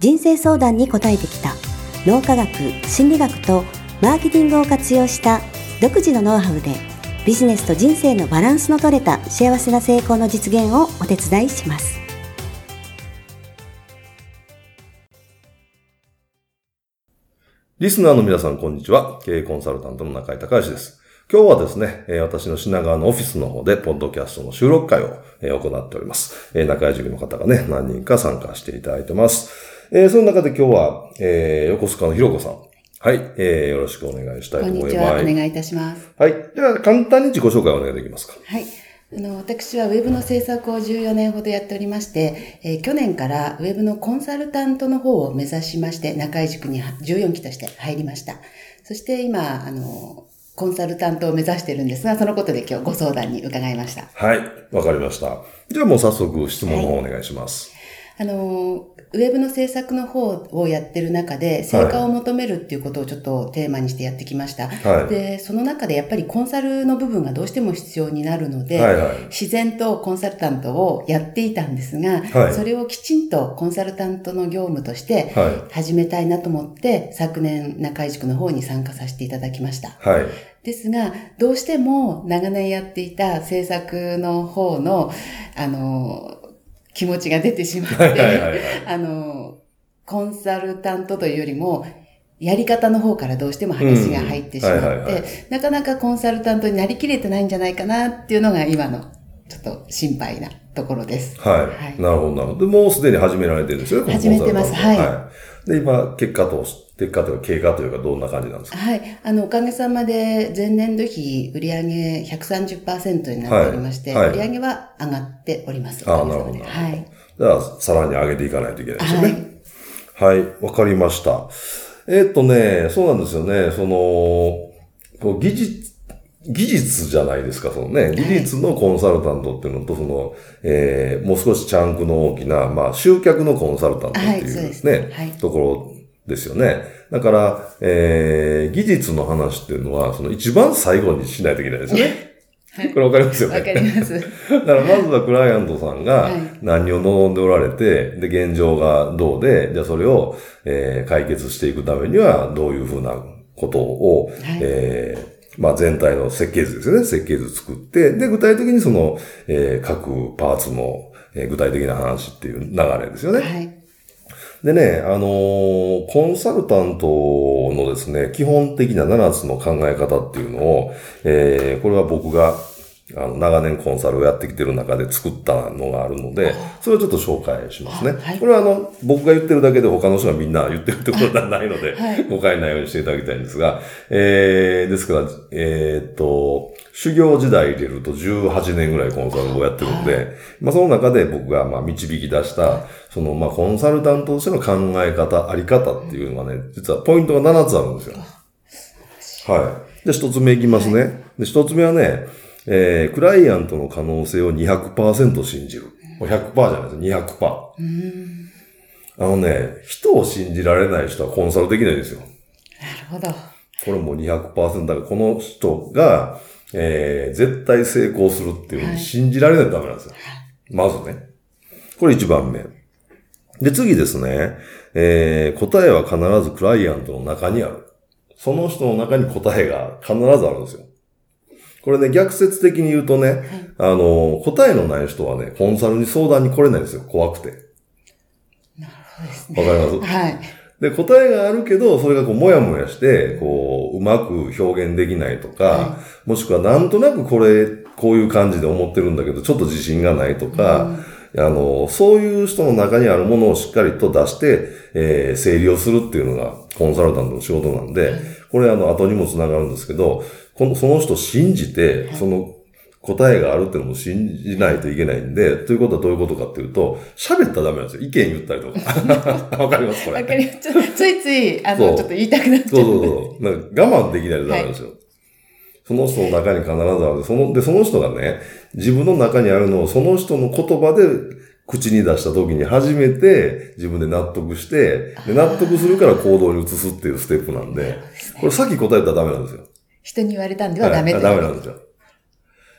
人生相談に応えてきた脳科学心理学とマーケティングを活用した独自のノウハウでビジネスと人生のバランスの取れた幸せな成功の実現をお手伝いしますリスナーの皆さん、こんにちは。経営コンサルタントの中井隆です。今日はですね、私の品川のオフィスの方で、ポッドキャストの収録会を、行っております。中井塾の方がね、何人か参加していただいてます。えーその中で今日は、えー横須賀のひろこさん。はい、えーよろしくお願いしたいとこん思います。にちは。お願いいたします。はい。では、簡単に自己紹介をお願いできますか。はい。あの、私はウェブの制作を14年ほどやっておりまして、えー去年からウェブのコンサルタントの方を目指しまして、中井塾に14期として入りました。そして今、あの、コンサルタントを目指してるんですが、そのことで今日ご相談に伺いました。はい。わかりました。じゃあもう早速質問の方お願いします。あの、ウェブの制作の方をやってる中で、成果を求めるっていうことをちょっとテーマにしてやってきました。はいで、その中でやっぱりコンサルの部分がどうしても必要になるので、はいはい自然とコンサルタントをやっていたんですが、はいそれをきちんとコンサルタントの業務としてはい始めたいなと思って、昨年中井塾の方に参加させていただきました。はい。ですが、どうしても長年やっていた制作の方の、あの、気持ちが出てしまって、はいはいはいはい。あの、コンサルタントというよりも、やり方の方からどうしても話が入ってしまって、なかなかコンサルタントになりきれてないんじゃないかなっていうのが今のちょっと心配なところです。はい。はい。なるほど、なるほど。で、もうすでに始められてるんですよね、始めてます。コンサルタント。はい。で、今、結果と、結果というか、経過というか、どんな感じなんですか？はい。あの、おかげさまで、前年度比、売上130%になっておりまして、はいはい売上は上がっております。ああ、なるほど。はい。じゃあ、さらに上げていかないといけないですよはね。はい。わ、かりました。えーっとね、そうなんですよね。その、こう技術、技術じゃないですか、そのね、技術のコンサルタントっていうのと、その、えー、もう少しチャンクの大きな、まあ、集客のコンサルタントってはいそうですいうですね、はいところですよね。だから、えー、技術の話っていうのは、その一番最後にしないといけないですよね。はいこれわかりますよね。わかります。だからまずはクライアントさんがはい何を望んでおられて、で、現状がどうで、じゃあそれを、えー解決していくためにはどういうふうなことを、はいえーまあ全体の設計図ですよね。設計図作って、で、具体的にその、えー各パーツの、えー具体的な話っていう流れですよね。はい。でね、あのーコンサルタントのですね、基本的な7つの考え方っていうのを、えーこれは僕が、あの、長年コンサルをやってきてる中で作ったのがあるので、それをちょっと紹介しますね。はい。これはあの、僕が言ってるだけで他の人がみんな言ってるってことではないので、はい。誤解ないようにしていただきたいんですが、えー、ですから、えーっと、修行時代入れると18年ぐらいコンサルをやってるんで、まあその中で僕がまあ導き出した、そのまあコンサルタントとしての考え方、あり方っていうのがね、実はポイントが7つあるんですよ。はい。で、一つ目いきますね。で、一つ目はね、えー、クライアントの可能性を200%信じる。もう100%じゃないです。200%。あのね、人を信じられない人はコンサルできないんですよ。なるほど。これもう200%だから、この人が、えー、絶対成功するっていうふうに信じられないとダメなんですよ。まずね。これ一番目。で、次ですね。えー、答えは必ずクライアントの中にある。その人の中に答えが必ずあるんですよ。これね、逆説的に言うとね、あの、答えのない人はね、コンサルに相談に来れないんですよ。怖くて。そうですわかります？はい。で、答えがあるけど、それがこう、もやもやして、こう、うまく表現できないとか、はもしくはなんとなくこれ、こういう感じで思ってるんだけど、ちょっと自信がないとか、あの、そういう人の中にあるものをしっかりと出して、えー整理をするっていうのがコンサルタントの仕事なんで、これあの、後にもつながるんですけど、この、その人を信じて、その、答えがあるっていうのも信じないといけないんで、ということはどういうことかっていうと、喋ったらダメなんですよ。意見言ったりとか。わかりますこれ。わかります。ついつい、あの、ちょっと言いたくなっちゃう。そうそうそう。なんか我慢できないとダメなんですよ。その人の中に必ずある。その、で、その人がね、自分の中にあるのをその人の言葉で口に出した時に初めて自分で納得して、で納得するから行動に移すっていうステップなんで、これさっき答えたらダメなんですよ。人に言われたんではダメはいダメなんですよ。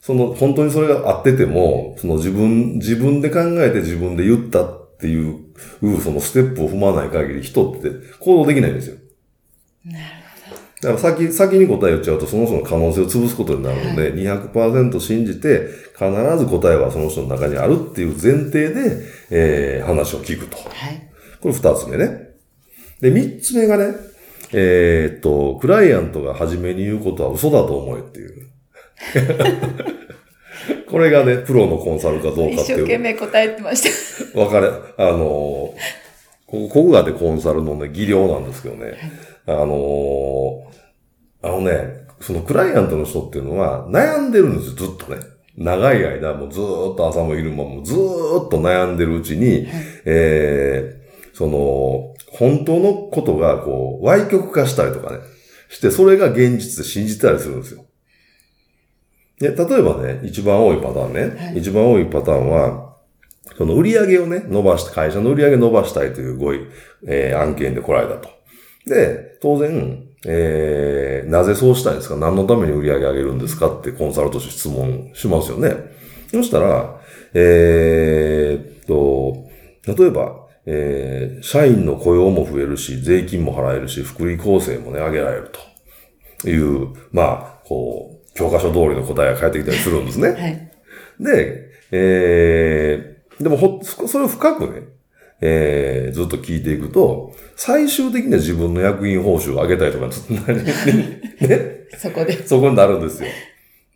その、本当にそれが合ってても、その自分、自分で考えて自分で言ったっていう、そのステップを踏まない限り人って行動できないんですよ。なるだから先、先に答え言っちゃうと、その人の可能性を潰すことになるので、200%信じて、必ず答えはその人の中にあるっていう前提で、えー、話を聞くと。はい。これ二つ目ね。で、三つ目がね、えーっと、クライアントが初めに言うことは嘘だと思えっていう。これがね、プロのコンサルかどうか一っていう。生懸命答えてました。わかれ、あのーここ、がでコンサルのね、技量なんですけどね。あのーあのね、そのクライアントの人っていうのは悩んでるんですよ、ずっとね。長い間、もうずーっと朝も昼間もずーっと悩んでるうちに、えー、その、本当のことがこう、歪曲化したりとかね、して、それが現実で信じたりするんですよ。で、例えばね、一番多いパターンね、はい一番多いパターンは、その売り上げをね、伸ばして、会社の売り上げ伸ばしたいというごい、えー案件で来られたと。で、当然、えー、なぜそうしたいんですか？何のために売り上げ上げるんですか？ってコンサルとして質問しますよね。そしたら、えーっと、例えば、えー社員の雇用も増えるし、税金も払えるし、福利厚生もね、上げられるという、まあ、こう、教科書通りの答えが返ってきたりするんですね。はい。で、えー、でもほ、そそれを深くね、えー、ずっと聞いていくと、最終的には自分の役員報酬を上げたいとか、ね、そこで。そこになるんですよ。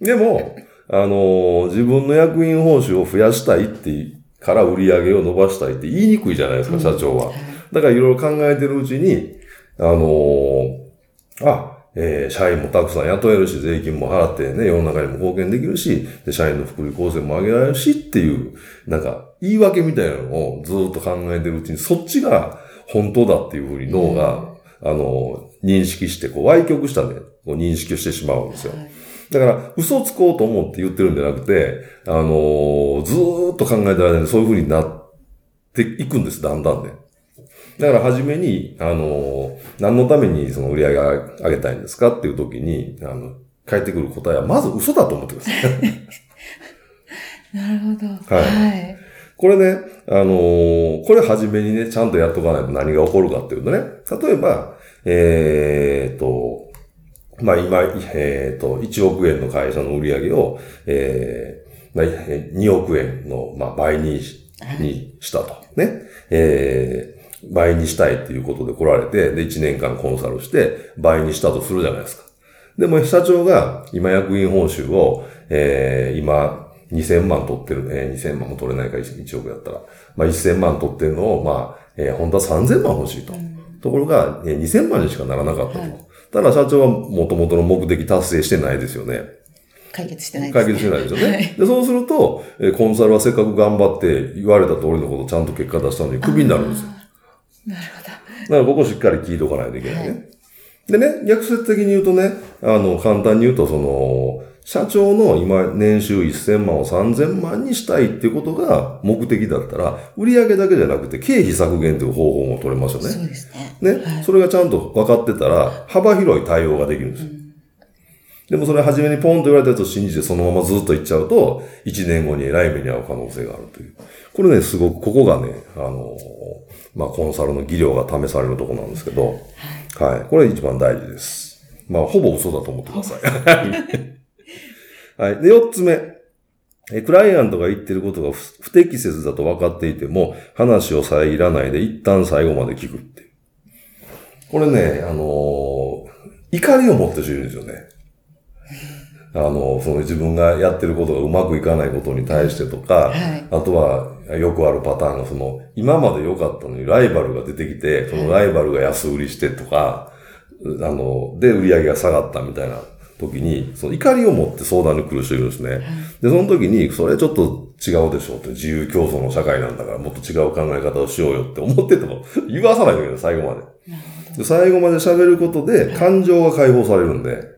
でも、あのー自分の役員報酬を増やしたいって、から売り上げを伸ばしたいって言いにくいじゃないですか、社長は。だからいろいろ考えてるうちに、あのーあ、えー社員もたくさん雇えるし、税金も払ってね、世の中にも貢献できるし、で社員の福利厚生も上げられるしっていう、なんか、言い訳みたいなのをずっと考えてるうちに、そっちが本当だっていうふうに脳が、あのー認識して、こう、歪曲したね、こう認識をしてしまうんですよ。はいだから、嘘つこうと思って言ってるんじゃなくて、あのーずーっと考えてる間にそういう風になっていくんです、だんだんね。だから、初めに、あのー何のためにその売り上げ上げたいんですかっていう時に、あの、返ってくる答えは、まず嘘だと思ってください。なるほど。はいはい。これね、あのーこれ初めにね、ちゃんとやっとかないと何が起こるかっていうとね、例えば、えーっと、まあ今、えーっと、1億円の会社の売り上げを、えーまあ、えー2億円の、まあ、倍にしにしたと。ね。えー倍にしたいっていうことで来られて、で、1年間コンサルして、倍にしたとするじゃないですか。でも、社長が今役員報酬を、えー今、2000万取ってる、えー2000万も取れないから1億やったら、まあ1000万取ってるのを、まあ、えー本当は3000万欲しいと。ところが、えー2000万にしかならなかったと。はいただ社長は元々の目的達成してないですよね。解決してないです、解決してないですよね。はいで、そうすると、えーコンサルはせっかく頑張って言われた通りのことをちゃんと結果出したのにクビになるんですよ。なるほど。だからここしっかり聞いとかないといけないね。でね、逆説的に言うとね、あの、簡単に言うと、その、社長の今、年収1000万を3000万にしたいっていうことが目的だったら、売上だけじゃなくて経費削減という方法も取れますよね。そうですね。ね、それがちゃんと分かってたら、幅広い対応ができるんですよ。でもそれ初めにポンと言われたやつを信じてそのままずっと行っちゃうと、1年後に偉い目に遭う可能性があるという。これね、すごく、ここがね、あの、まあ、コンサルの技量が試されるところなんですけど、はい。これ一番大事です。まあ、ほぼ嘘だと思ってください。はい。で、四つ目。えクライアントが言ってることが不不適切だと分かっていても、話を遮らないで一旦最後まで聞くっていう。これね、あのー怒りを持ってる人いるんですよね。あの、その自分がやってることがうまくいかないことに対してとか、はい。あとはよくあるパターンが、その、今まで良かったのにライバルが出てきて、そのライバルが安売りしてとか、あの、で売り上げが下がったみたいな時に、その怒りを持って相談に来る人いるんですね。で、その時に、それちょっと違うでしょうって、自由競争の社会なんだから、もっと違う考え方をしようよって思ってても、言わさないといけない、最後まで。で最後まで喋ることで、感情が解放されるんで、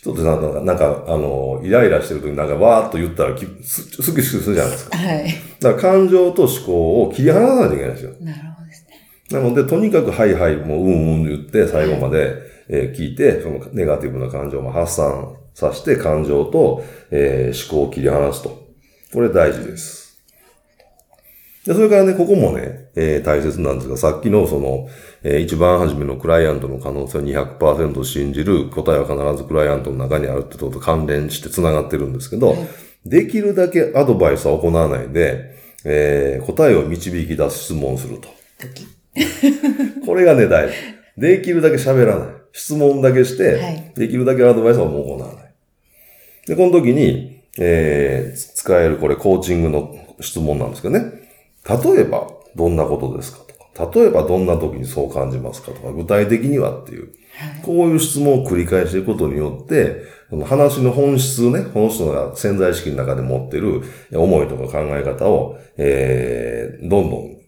人ってなんか、なんか、あの、イライラしてる時になんかわーっと言ったらきす、すぐするじゃないですか。はい。だから感情と思考を切り離さないといけないんですよ。なるほどですね。なので、とにかくはいはい、もううんうん言って最後まで、えー聞いて、そのネガティブな感情も発散させて感情と、えー思考を切り離すと。これ大事です。で、それからね、ここもね、えー大切なんですが、さっきのその、えー一番初めのクライアントの可能性を200%信じる答えは必ずクライアントの中にあるってことと関連して繋がってるんですけど、できるだけアドバイスは行わないで、えー答えを導き出す質問をすると。時。これがね、大事。できるだけ喋らない。質問だけして、はいできるだけアドバイスはもう行わない。で、この時に、えーつ使えるこれコーチングの質問なんですけどね。例えば、どんなことですかとか、例えばどんな時にそう感じますかとか、具体的にはっていう、こういう質問を繰り返していくことによって、その話の本質をね、この人が潜在意識の中で持ってる思いとか考え方を、えーどんどん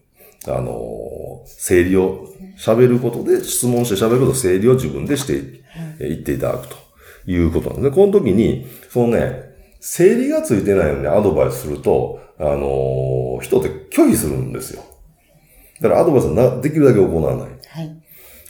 あの、整理を喋ることで、質問して喋ることで整理を自分でしていっていただくということなんですね。この時に、そのね、整理がついてないのにアドバイスすると、あの、人って拒否するんですよ。だからアドバイスはなできるだけ行わない。はい。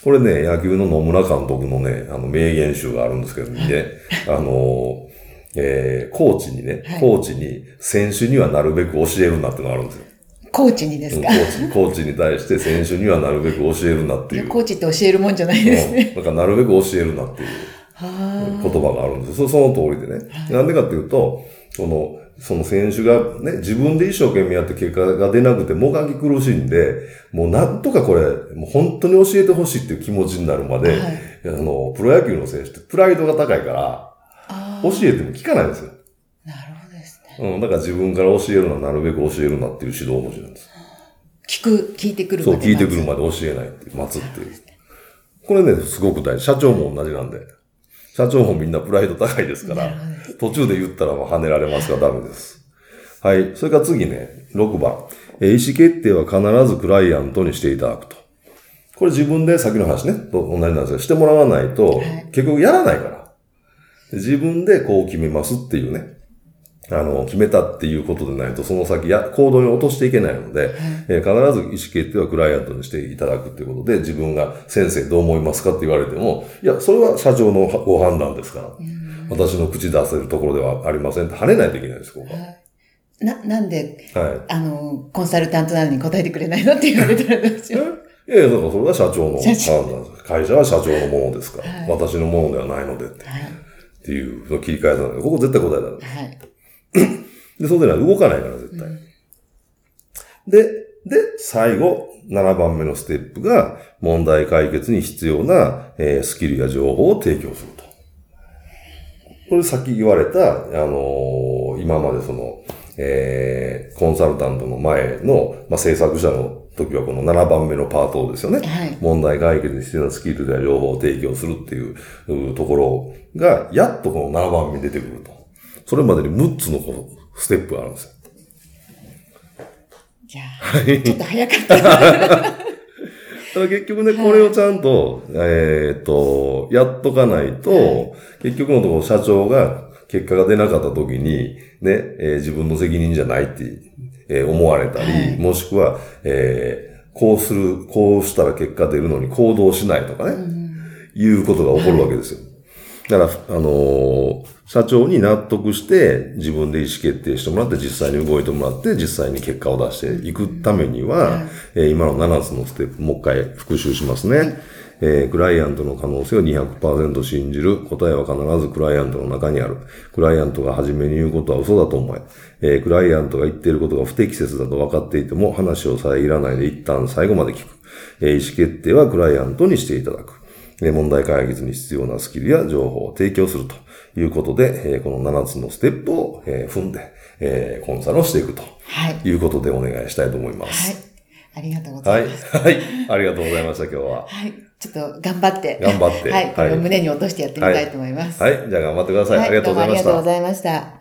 これね、野球の野村監督のね、あの、名言集があるんですけどね、あの、えーコーチにね、はいコーチに、選手にはなるべく教えるなってのがあるんですよ。コーチにですか、コーチ、コーチに対して選手にはなるべく教えるなっていう。コーチって教えるもんじゃないですね。うんだからなるべく教えるなっていうは言葉があるんですよ。そその通りでね。なんでかっていうと、その、その選手がね、自分で一生懸命やって結果が出なくてもがき苦しんで、もうなんとかこれ、もう本当に教えてほしいっていう気持ちになるまで、はいあの、プロ野球の選手ってプライドが高いから、あ教えても聞かないんですよ。あ、なるほどですね。うん、だから自分から教えるのはなるべく教えるなっていう指導文字なんです。聞く、聞いてくるそう、まで聞いてくるまで教えないっていう、待つっていう。これね、すごく大事。社長も同じなんで。社長もみんなプライド高いですからほ、途中で言ったらもう跳ねられますからダメです。はい。それから次ね、6番。えー意思決定は必ずクライアントにしていただくと。これ自分で、さっきの話ね、と同じなんですけど、してもらわないと、はい結局やらないから。で自分でこう決めますっていうね。あの、決めたっていうことでないと、その先や、行動に落としていけないので、えー必ず意思決定はクライアントにしていただくっていうことで、自分が先生どう思いますかって言われても、いや、それは社長のご判断ですから、私の口出せるところではありませんって跳ねないといけないです、ここは。な、なんで、はあの、コンサルタントなのに答えてくれないのって言われたらどうしよう。い。いやいや、だからそれは社長の判断です。会社は社長のものですから、はい私のものではないのでってはい。っていうのを切り替えたので、ここ絶対答えたらはい。で、そうでない動かないから、絶対。で、で、最後、7番目のステップが、問題解決に必要な、えースキルや情報を提供すると。これさっき言われた、あのー今までその、えーコンサルタントの前の、まあ、制作者の時はこの7番目のパートですよね。はい問題解決に必要なスキルや情報を提供するっていううところが、やっとこの7番目に出てくると。それまでに6つのこのステップがあるんですよ。じゃあ、ちょっと早かった。ただ結局ね、これをちゃんと、えっ、と、やっとかないと、結局のところ社長が結果が出なかった時に、ね、えー自分の責任じゃないって、えー思われたり、はいもしくは、えーこうする、こうしたら結果出るのに行動しないとかね、いうことが起こるわけですよ。だから、あのー社長に納得して自分で意思決定してもらって実際に動いてもらって実際に結果を出していくためには、えー今の7つのステップもう一回復習しますね。えークライアントの可能性を200%信じる。答えは必ずクライアントの中にある。クライアントが初めに言うことは嘘だと思え。えークライアントが言っていることが不適切だと分かっていても話を遮らないで一旦最後まで聞く。えー意思決定はクライアントにしていただく。で問題解決に必要なスキルや情報を提供するということで、えーこの7つのステップを、えー踏んで、えーコンサルをしていくとはい。いうことでお願いしたいと思いまはいす。。ありがとうござはいい。ます。はい。ありがとうございました、今日は。はい。ちょっと頑張って。頑張ってはい。胸に落としてやってみたいと思います。はい。じゃあ頑張ってください。はいありがとうございましたどうもありがとうご。ざいました。